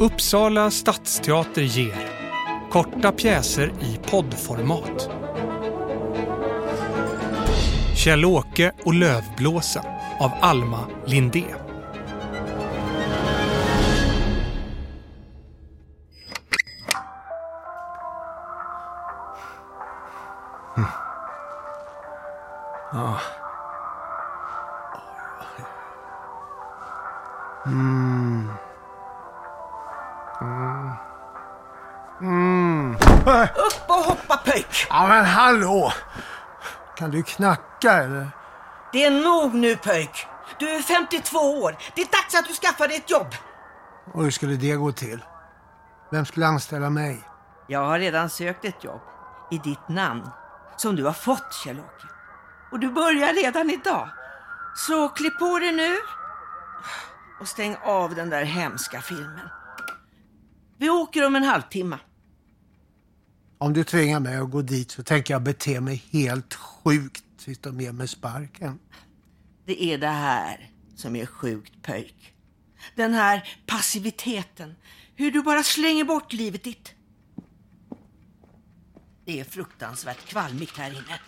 Uppsala stadsteater ger korta pjäser i poddformat. Kjell-Åke och Lövblåsen av Alma Lindé. Kan du knacka eller? Det är nog nu pöjk. Du är 52 år. Det är dags att du skaffar dig ett jobb. Och hur skulle det gå till? Vem skulle anställa mig? Jag har redan sökt ett jobb. I ditt namn. Som du har fått Kjell-Åke. Och du börjar redan idag. Så klipp på dig nu. Och stäng av den där hemska filmen. Vi åker om en halvtimme. Om du tvingar mig att gå dit så tänker jag bete mig helt sjukt tills de ger mig sparken. Det är det här som är sjukt pöjk. Den här passiviteten. Hur du bara slänger bort livet ditt. Det är fruktansvärt kvalmigt här inne.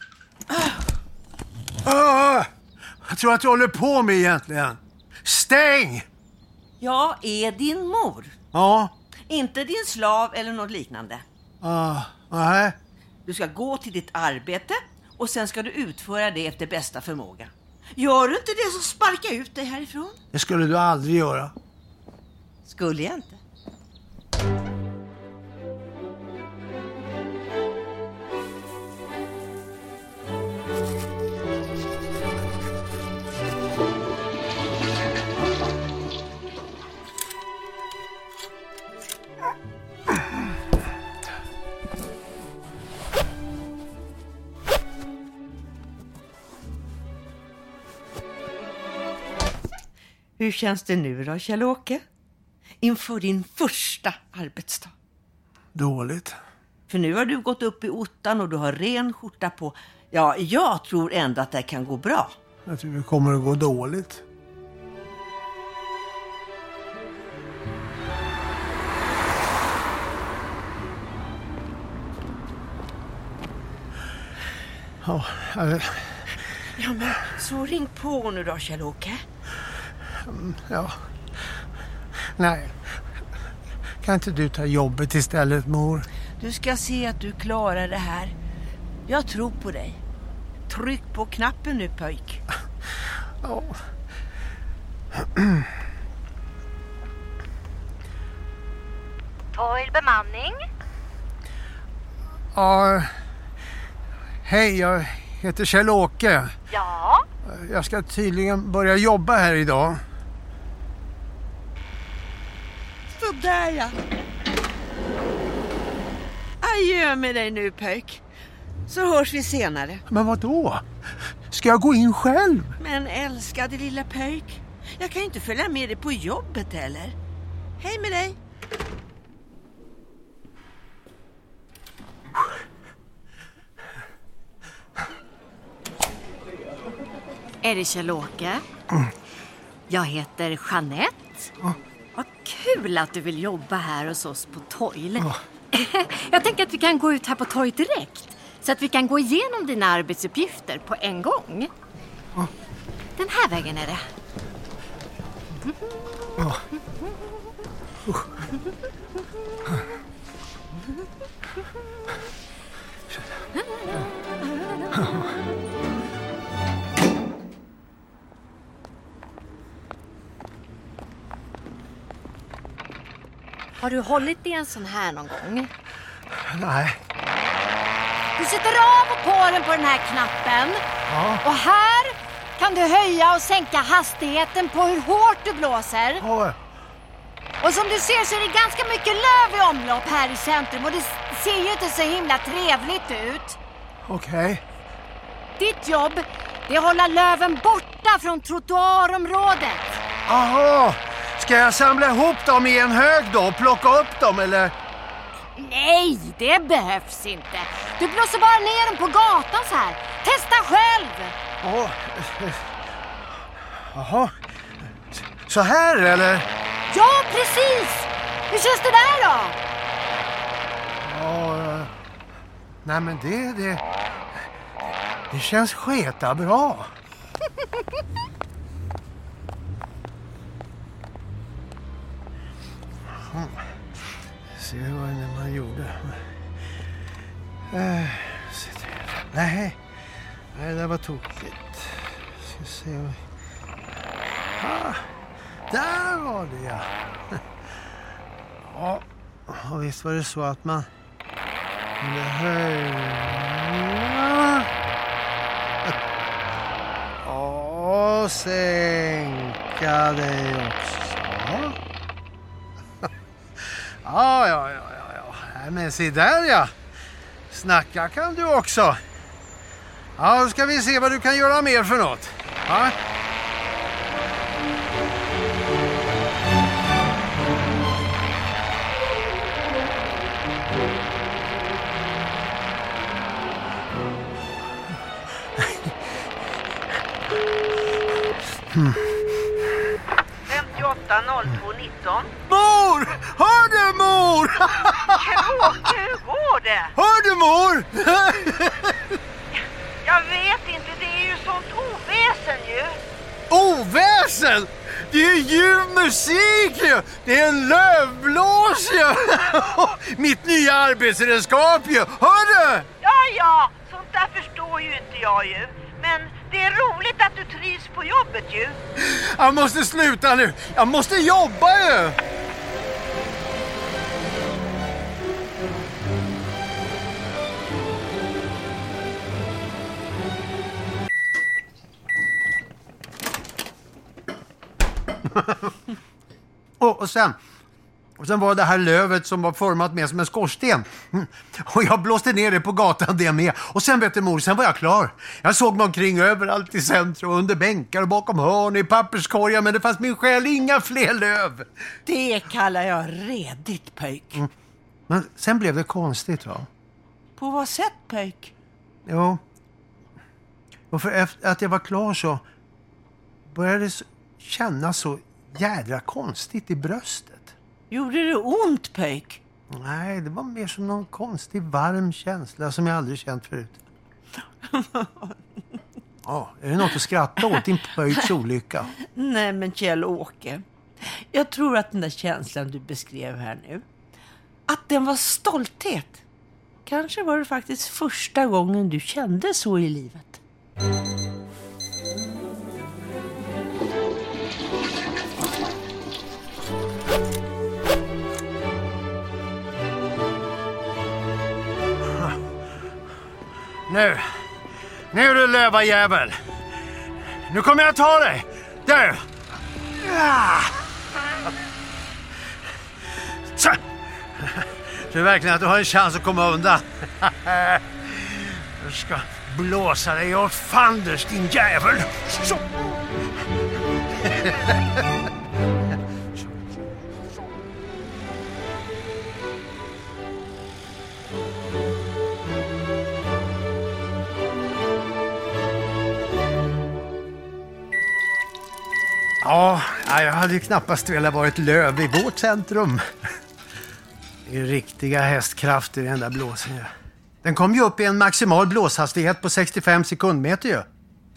Ah! Jag tror att du håller på med egentligen. Stäng! Jag är din mor. Ja. Inte din slav eller något liknande. Ah, nej. Du ska gå till ditt arbete och sen ska du utföra det efter bästa förmåga. Gör du inte det så sparka ut dig härifrån. Det skulle du aldrig göra. Skulle jag inte. Hur känns det nu då, Kjell-Åke? Inför din första arbetsdag. Dåligt. För nu har du gått upp i ottan och du har ren skjorta på. Ja, jag tror ändå att det kan gå bra. Jag tror det kommer att gå dåligt. Ja, eh, Ja, men så ring på nu då, Kjell-Åke. Ja. Nej. Kan inte du ta jobbet istället, mor? Du ska se att du klarar det här. Jag tror på dig. Tryck på knappen nu, pojk. Ja. Toil bemanning. ja. Hej, jag heter Kjell-Åke. Ja, Jag ska tydligen börja jobba här idag. Sådär ja. Adjö med dig nu, pojk. Så hörs vi senare. Men vad då? Ska jag gå in själv? Men älskade lilla pojk. Jag kan ju inte följa med dig på jobbet heller. Hej med dig. är det Kjell-Åke? Jag heter Jeanette. Kul att du vill jobba här hos oss på Toil. Jag tänker att vi kan gå ut här på torg direkt. Så att vi kan gå igenom dina arbetsuppgifter på en gång. Den här vägen är det. Har du hållit i en sån här någon gång? Nej. Du sätter av och på den på den här knappen. Och här kan du höja och sänka hastigheten på hur hårt du blåser. Ja, Och som du ser så är det ganska mycket löv i omlopp här i centrum och det ser ju inte så himla trevligt ut. Okej. Ditt jobb det är att hålla löven borta från trottoarområdet. Aha. Ska jag samla ihop dem i en hög då och plocka upp dem eller? Nej, det behövs inte. Du blåser bara ner dem på gatan så här. Testa själv! Ja. Jaha. Så här eller? Ja, precis! Hur känns det där då? Ja, nej men det, det, det känns sketa bra. Mm. Se vad det man gjorde. Äh. Nej, nej, det där var tokigt. Ska se. vad- Ah, där var det ja. Ja, och visst var det så att man kunde höja och sänka dig också. Ja, ja, ja, ja, ja. Nej, Men se där ja. Snacka kan du också. Ja, då ska vi se vad du kan göra mer för något. Ja. Mm. 58 02 19. Mor! Hör du mor? Kjell-Åke, hur går det? Hör du mor? Jag vet inte, det är ju sånt oväsen ju. Oväsen! Det är ljuv musik ju! Det är en lövblås ju! Nya arbetsredskap ju! Hör du? Ja, ja, sånt där förstår ju inte jag ju. Men det är roligt att du trivs på jobbet ju. Jag måste sluta nu. Jag måste jobba ju! och, och sen... Och sen var det här lövet som var format med som en skorsten. Mm. Och jag blåste ner det på gatan det med. Och sen vet du mor, sen var jag klar. Jag såg mig omkring överallt i centrum, under bänkar och bakom hörn, i papperskorgar. Men det fanns min själ inga fler löv. Det kallar jag redigt pöjk. Men sen blev det konstigt va? På vad sätt pöjk? Jo. Och för efter att jag var klar så började det kännas så jädra konstigt i bröstet. Gjorde det ont pöjk? Nej, det var mer som någon konstig varm känsla som jag aldrig känt förut. Ja, är det något att skratta åt, din pöjks olycka? Nej men Kjell-Åke. Jag tror att den där känslan du beskrev här nu. Att den var stolthet. Kanske var det faktiskt första gången du kände så i livet. Nu, nu du löva jävel. Nu kommer jag ta dig. Så. Tror verkligen att du har en chans att komma undan? Jag ska blåsa dig åt fanders din jävel. Så. Ja, jag hade ju knappast velat vara ett löv i vårt centrum. Det är riktiga hästkrafter i den där blåsen. ju. Den kom ju upp i en maximal blåshastighet på 65 sekundmeter ju.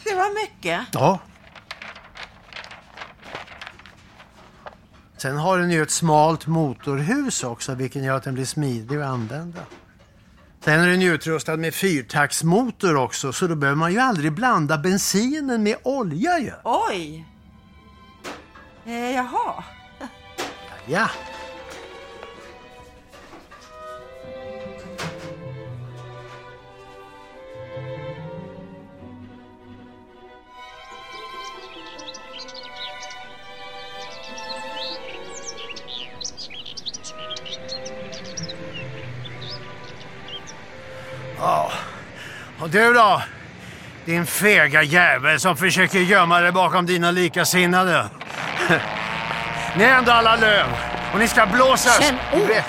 Det var mycket. Ja. Sen har den ju ett smalt motorhus också, vilket gör att den blir smidig att använda. Sen är den ju utrustad med fyrtaktsmotor också, så då behöver man ju aldrig blanda bensinen med olja ju. Oj! Eh, jaha. Ja. Ja. Och du då? Din fega jävel som försöker gömma dig bakom dina likasinnade. Ni är ändå alla löv och ni ska blåsas. Kjell-Åke!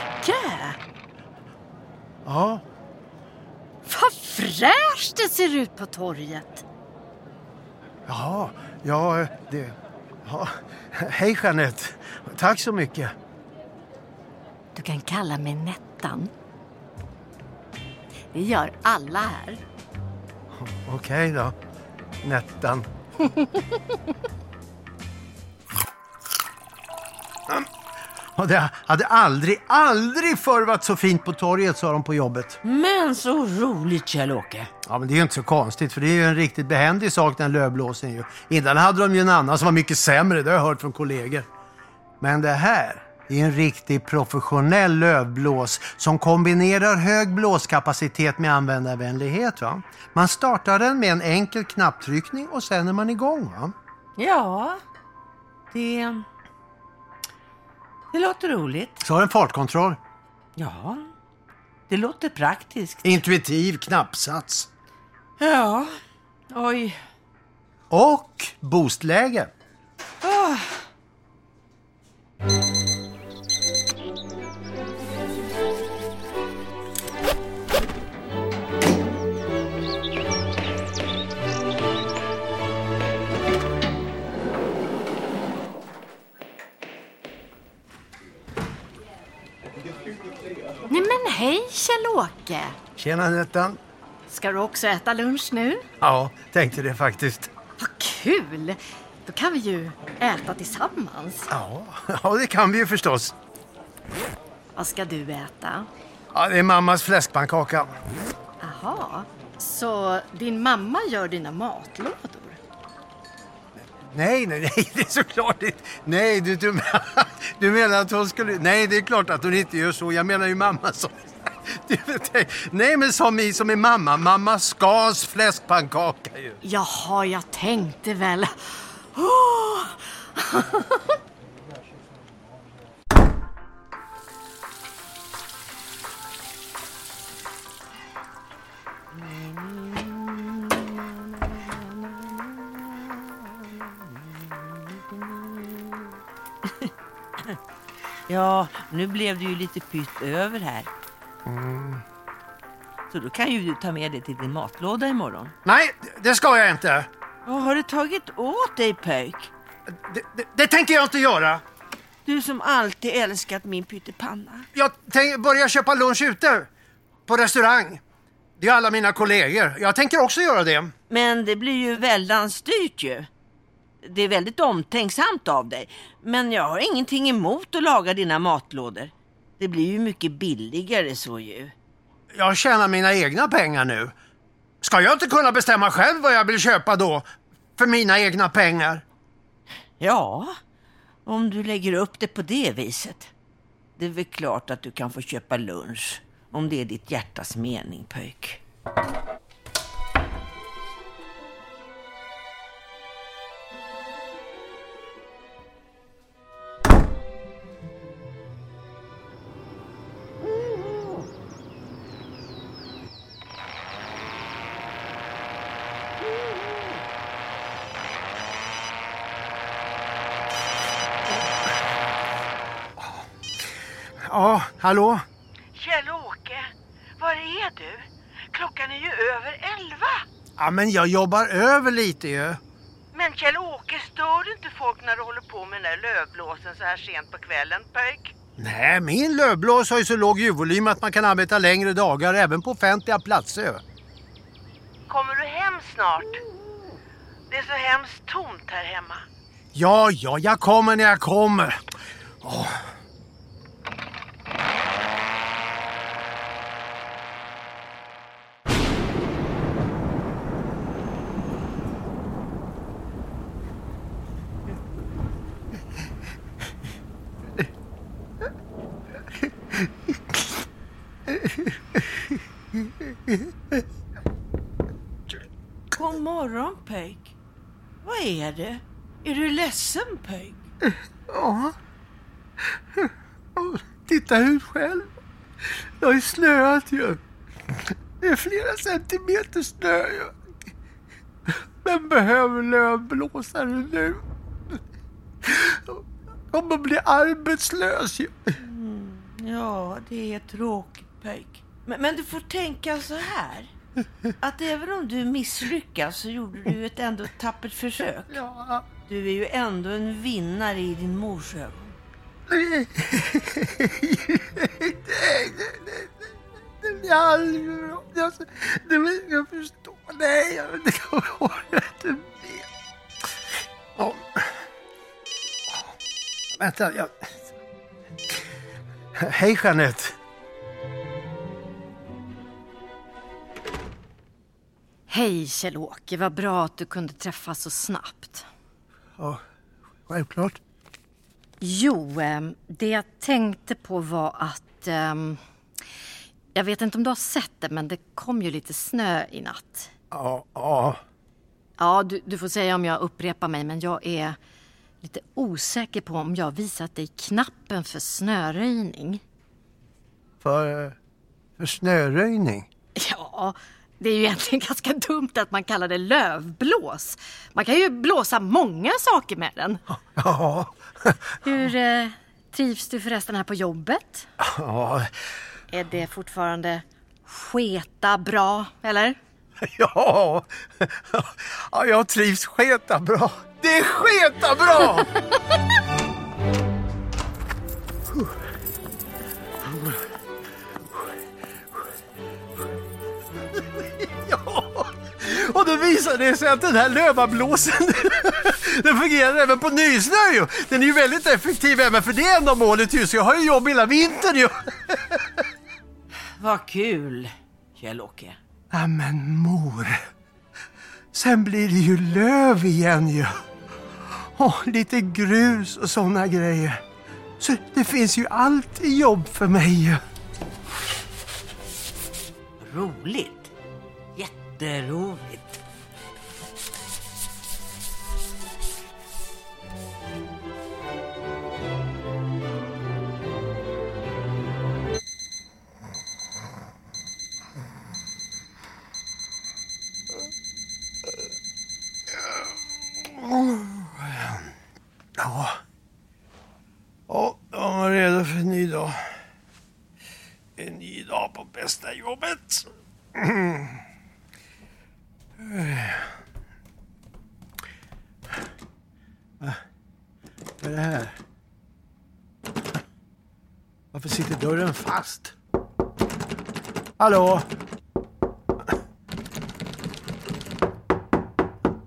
Ja, Vad fräscht det ser ut på torget. ja, ja, det... Ja. Hej Jeanette. Tack så mycket. Du kan kalla mig Nettan. Det gör alla här. Okej då, Nettan. Och det hade aldrig, aldrig förr varit så fint på torget, sa de på jobbet. Men så roligt Kjell-Åke. Ja, men det är ju inte så konstigt, för det är ju en riktigt behändig sak den lövblåsen ju. Innan hade de ju en annan som var mycket sämre, det har jag hört från kollegor. Men det här är en riktig professionell lövblås som kombinerar hög blåskapacitet med användarvänlighet. Va? Man startar den med en enkel knapptryckning och sen är man igång. Va? Ja, det... Det låter roligt. Så har den fartkontroll, Ja, det låter praktiskt. intuitiv knappsats Ja, oj. och boostläge. Tjena Nettan. Ska du också äta lunch nu? Ja, tänkte det faktiskt. Vad kul! Då kan vi ju äta tillsammans. Ja, ja det kan vi ju förstås. Vad ska du äta? Ja, det är mammas fläskpannkaka. Aha, så din mamma gör dina matlådor? Nej, nej, nej, det är såklart inte. Nej, du, du, du menar att hon skulle... Nej, det är klart att hon inte gör så. Jag menar ju mamma som... Nej, men som i som är mamma. Mamma Skars fläskpannkaka ju. Jaha, jag tänkte väl. Åh! Ja, nu blev det ju lite pytt över här. Så då kan ju du ta med det till din matlåda imorgon. Nej, det ska jag inte. Vad har du tagit åt dig pöjk? Det, det, det tänker jag inte göra. Du som alltid älskat min pyttipanna. Jag tänker börja köpa lunch ute. På restaurang. Det är alla mina kollegor. Jag tänker också göra det. Men det blir ju väldans dyrt ju. Det är väldigt omtänksamt av dig. Men jag har ingenting emot att laga dina matlådor. Det blir ju mycket billigare så ju. Jag tjänar mina egna pengar nu. Ska jag inte kunna bestämma själv vad jag vill köpa då? För mina egna pengar? Ja, om du lägger upp det på det viset. Det är väl klart att du kan få köpa lunch. Om det är ditt hjärtas mening, pöjk. Hallå? Kjell-Åke, var är du? Klockan är ju över elva. Ja, men jag jobbar över lite ju. Men Kjell-Åke, stör du inte folk när du håller på med den där lövblåsen så här sent på kvällen, pöjk? Nej, min lövblås har ju så låg ljudvolym att man kan arbeta längre dagar även på offentliga platser. Kommer du hem snart? Det är så hemskt tomt här hemma. Ja, ja, jag kommer när jag kommer. God morgon, pöjk. Vad är det? Är du ledsen, pöjk? Ja. Titta ut själv. Det har snöat ju. Det är flera centimeter snö ju. Vem behöver lövblåsare nu? Om man blir arbetslös ju. Ja, det är tråkigt, pöjk. Men, men du får tänka så här. Att även om du misslyckas så gjorde du ett ändå tappert försök. Ja. Du är ju ändå en vinnare i din mors ögon. Det blir aldrig bra. Jag, jag förstår. Nej, jag det orkar inte mer. Ja. Vänta, jag... Hej Jeanette. Hej Kjell-Åke, vad bra att du kunde träffas så snabbt. Ja, självklart. Jo, eh, det jag tänkte på var att... Eh, jag vet inte om du har sett det, men det kom ju lite snö i natt. Ja, ja. Ja, du, du får säga om jag upprepar mig, men jag är lite osäker på om jag visat dig knappen för snöröjning. För, för snöröjning. Ja, det är ju egentligen ganska dumt att man kallar det lövblås. Man kan ju blåsa många saker med den. Ja, Hur eh, trivs du förresten här på jobbet? ja, Är det fortfarande sketa bra, eller? ja. ja jag trivs sketa bra. Det är sketa bra! Då visade det sig att den här lövablåsen den fungerar även på nysnö ju. Den är ju väldigt effektiv även för det ändamålet ju, så jag har ju jobb hela vintern ju. Vad kul, Kjell-Åke. Ja, men mor. Sen blir det ju löv igen ju. Och lite grus och såna grejer. Så det finns ju alltid jobb för mig ju. Roligt. Jätteroligt. Vad är det här? Varför sitter dörren fast? Hallå?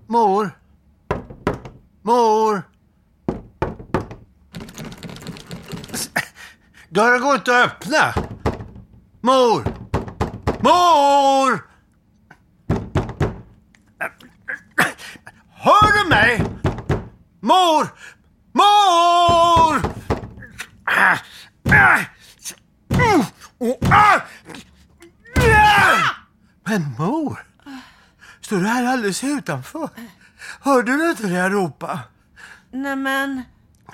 Mor? Mor? Dörren går inte att öppna! Mor! Mor! Hör du mig? Mor! Men mor, står du här alldeles utanför? Hörde du inte det jag ropade? Nej men,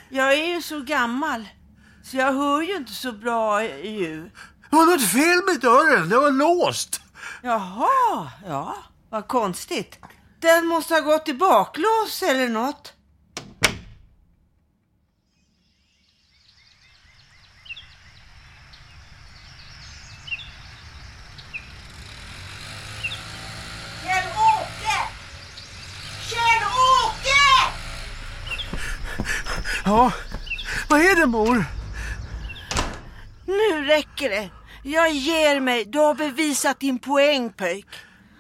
jag är ju så gammal. Så jag hör ju inte så bra ljud. Det var något fel med dörren, den var låst. Jaha, ja, vad konstigt. Den måste ha gått i baklås eller något. Kjell-Åke! Kjell-Åke! Ja, vad är det mor? Nu räcker det. Jag ger mig. Du har bevisat din poäng pöjk.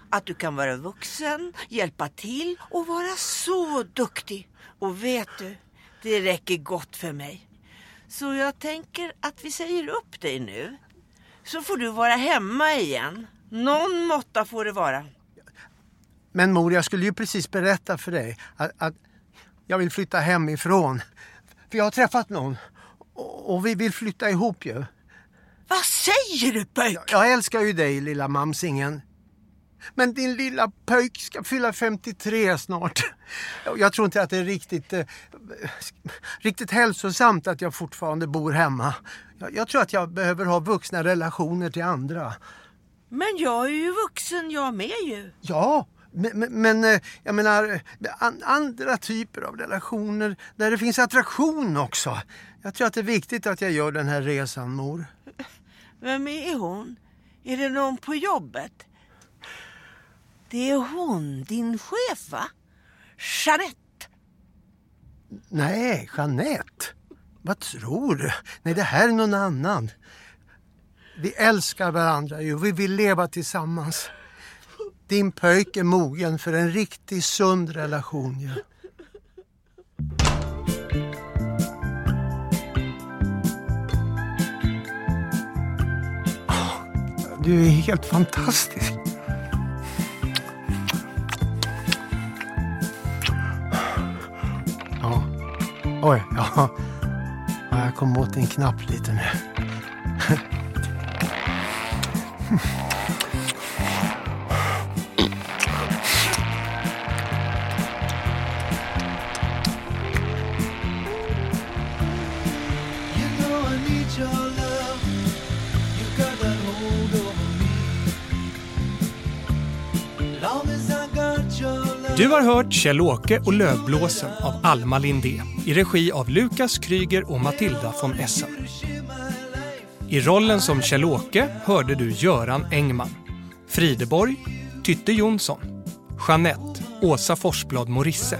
Att du kan vara vuxen, hjälpa till och vara så duktig. Och vet du, det räcker gott för mig. Så jag tänker att vi säger upp dig nu. Så får du vara hemma igen. Någon måtta får det vara. Men mor, jag skulle ju precis berätta för dig att, att jag vill flytta hemifrån. För jag har träffat någon och, vi vill flytta ihop ju. Vad säger du pöjk? Jag älskar ju dig lilla mamsingen. Men din lilla pöjk ska fylla 53 snart. Jag tror inte att det är riktigt, eh, riktigt hälsosamt att jag fortfarande bor hemma. Jag, jag tror att jag behöver ha vuxna relationer till andra. Men jag är ju vuxen jag med ju. Ja, men, men- eh, jag menar an, andra typer av relationer där det finns attraktion också. Jag tror att det är viktigt att jag gör den här resan, mor. Vem är hon? Är det någon på jobbet? Det är hon, din chef va? Jeanette. Nej, Jeanette. Vad tror du? Nej, det här är någon annan. Vi älskar varandra ju. Vi vill leva tillsammans. Din pöjk är mogen för en riktigt sund relation ju. Du är helt fantastisk. Ja. Oj, ja. ja. Jag kom åt en knapp lite nu. Du har hört Kjell-Åke och Lövblåsen av Alma Lindé i regi av Lukas Kryger och Matilda von Essen. I rollen som Kjell-Åke hörde du Göran Engman, Frideborg, Tytte Jonsson, Jeanette, Åsa Forsblad Morisse.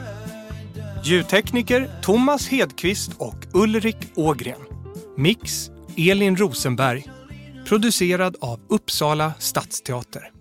Ljudtekniker Thomas Hedqvist och Ulrik Ågren. Mix Elin Rosenberg. Producerad av Uppsala stadsteater.